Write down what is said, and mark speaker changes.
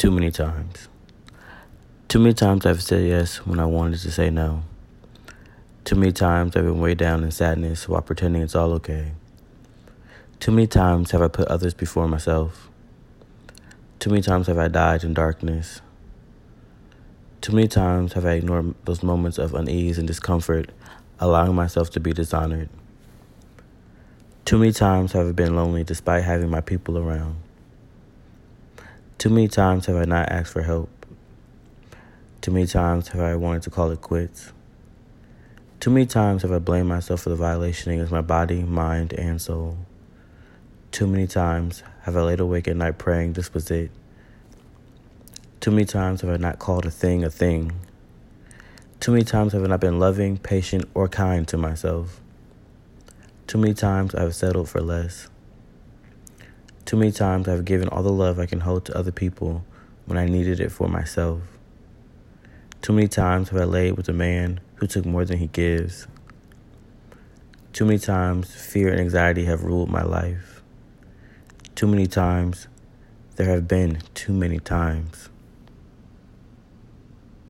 Speaker 1: Too many times. Too many times I've said yes when I wanted to say no. Too many times I've been weighed down in sadness while pretending it's all okay. Too many times have I put others before myself. Too many times have I died in darkness. Too many times have I ignored those moments of unease and discomfort, allowing myself to be dishonored. Too many times have I been lonely despite having my people around. Too many times have I not asked for help. Too many times have I wanted to call it quits. Too many times have I blamed myself for the violation against my body, mind, and soul. Too many times have I laid awake at night praying this was it. Too many times have I not called a thing a thing. Too many times have I not been loving, patient, or kind to myself. Too many times I have settled for less. Too many times I've given all the love I can hold to other people when I needed it for myself. Too many times have I laid with a man who took more than he gives. Too many times fear and anxiety have ruled my life. Too many times there have been too many times.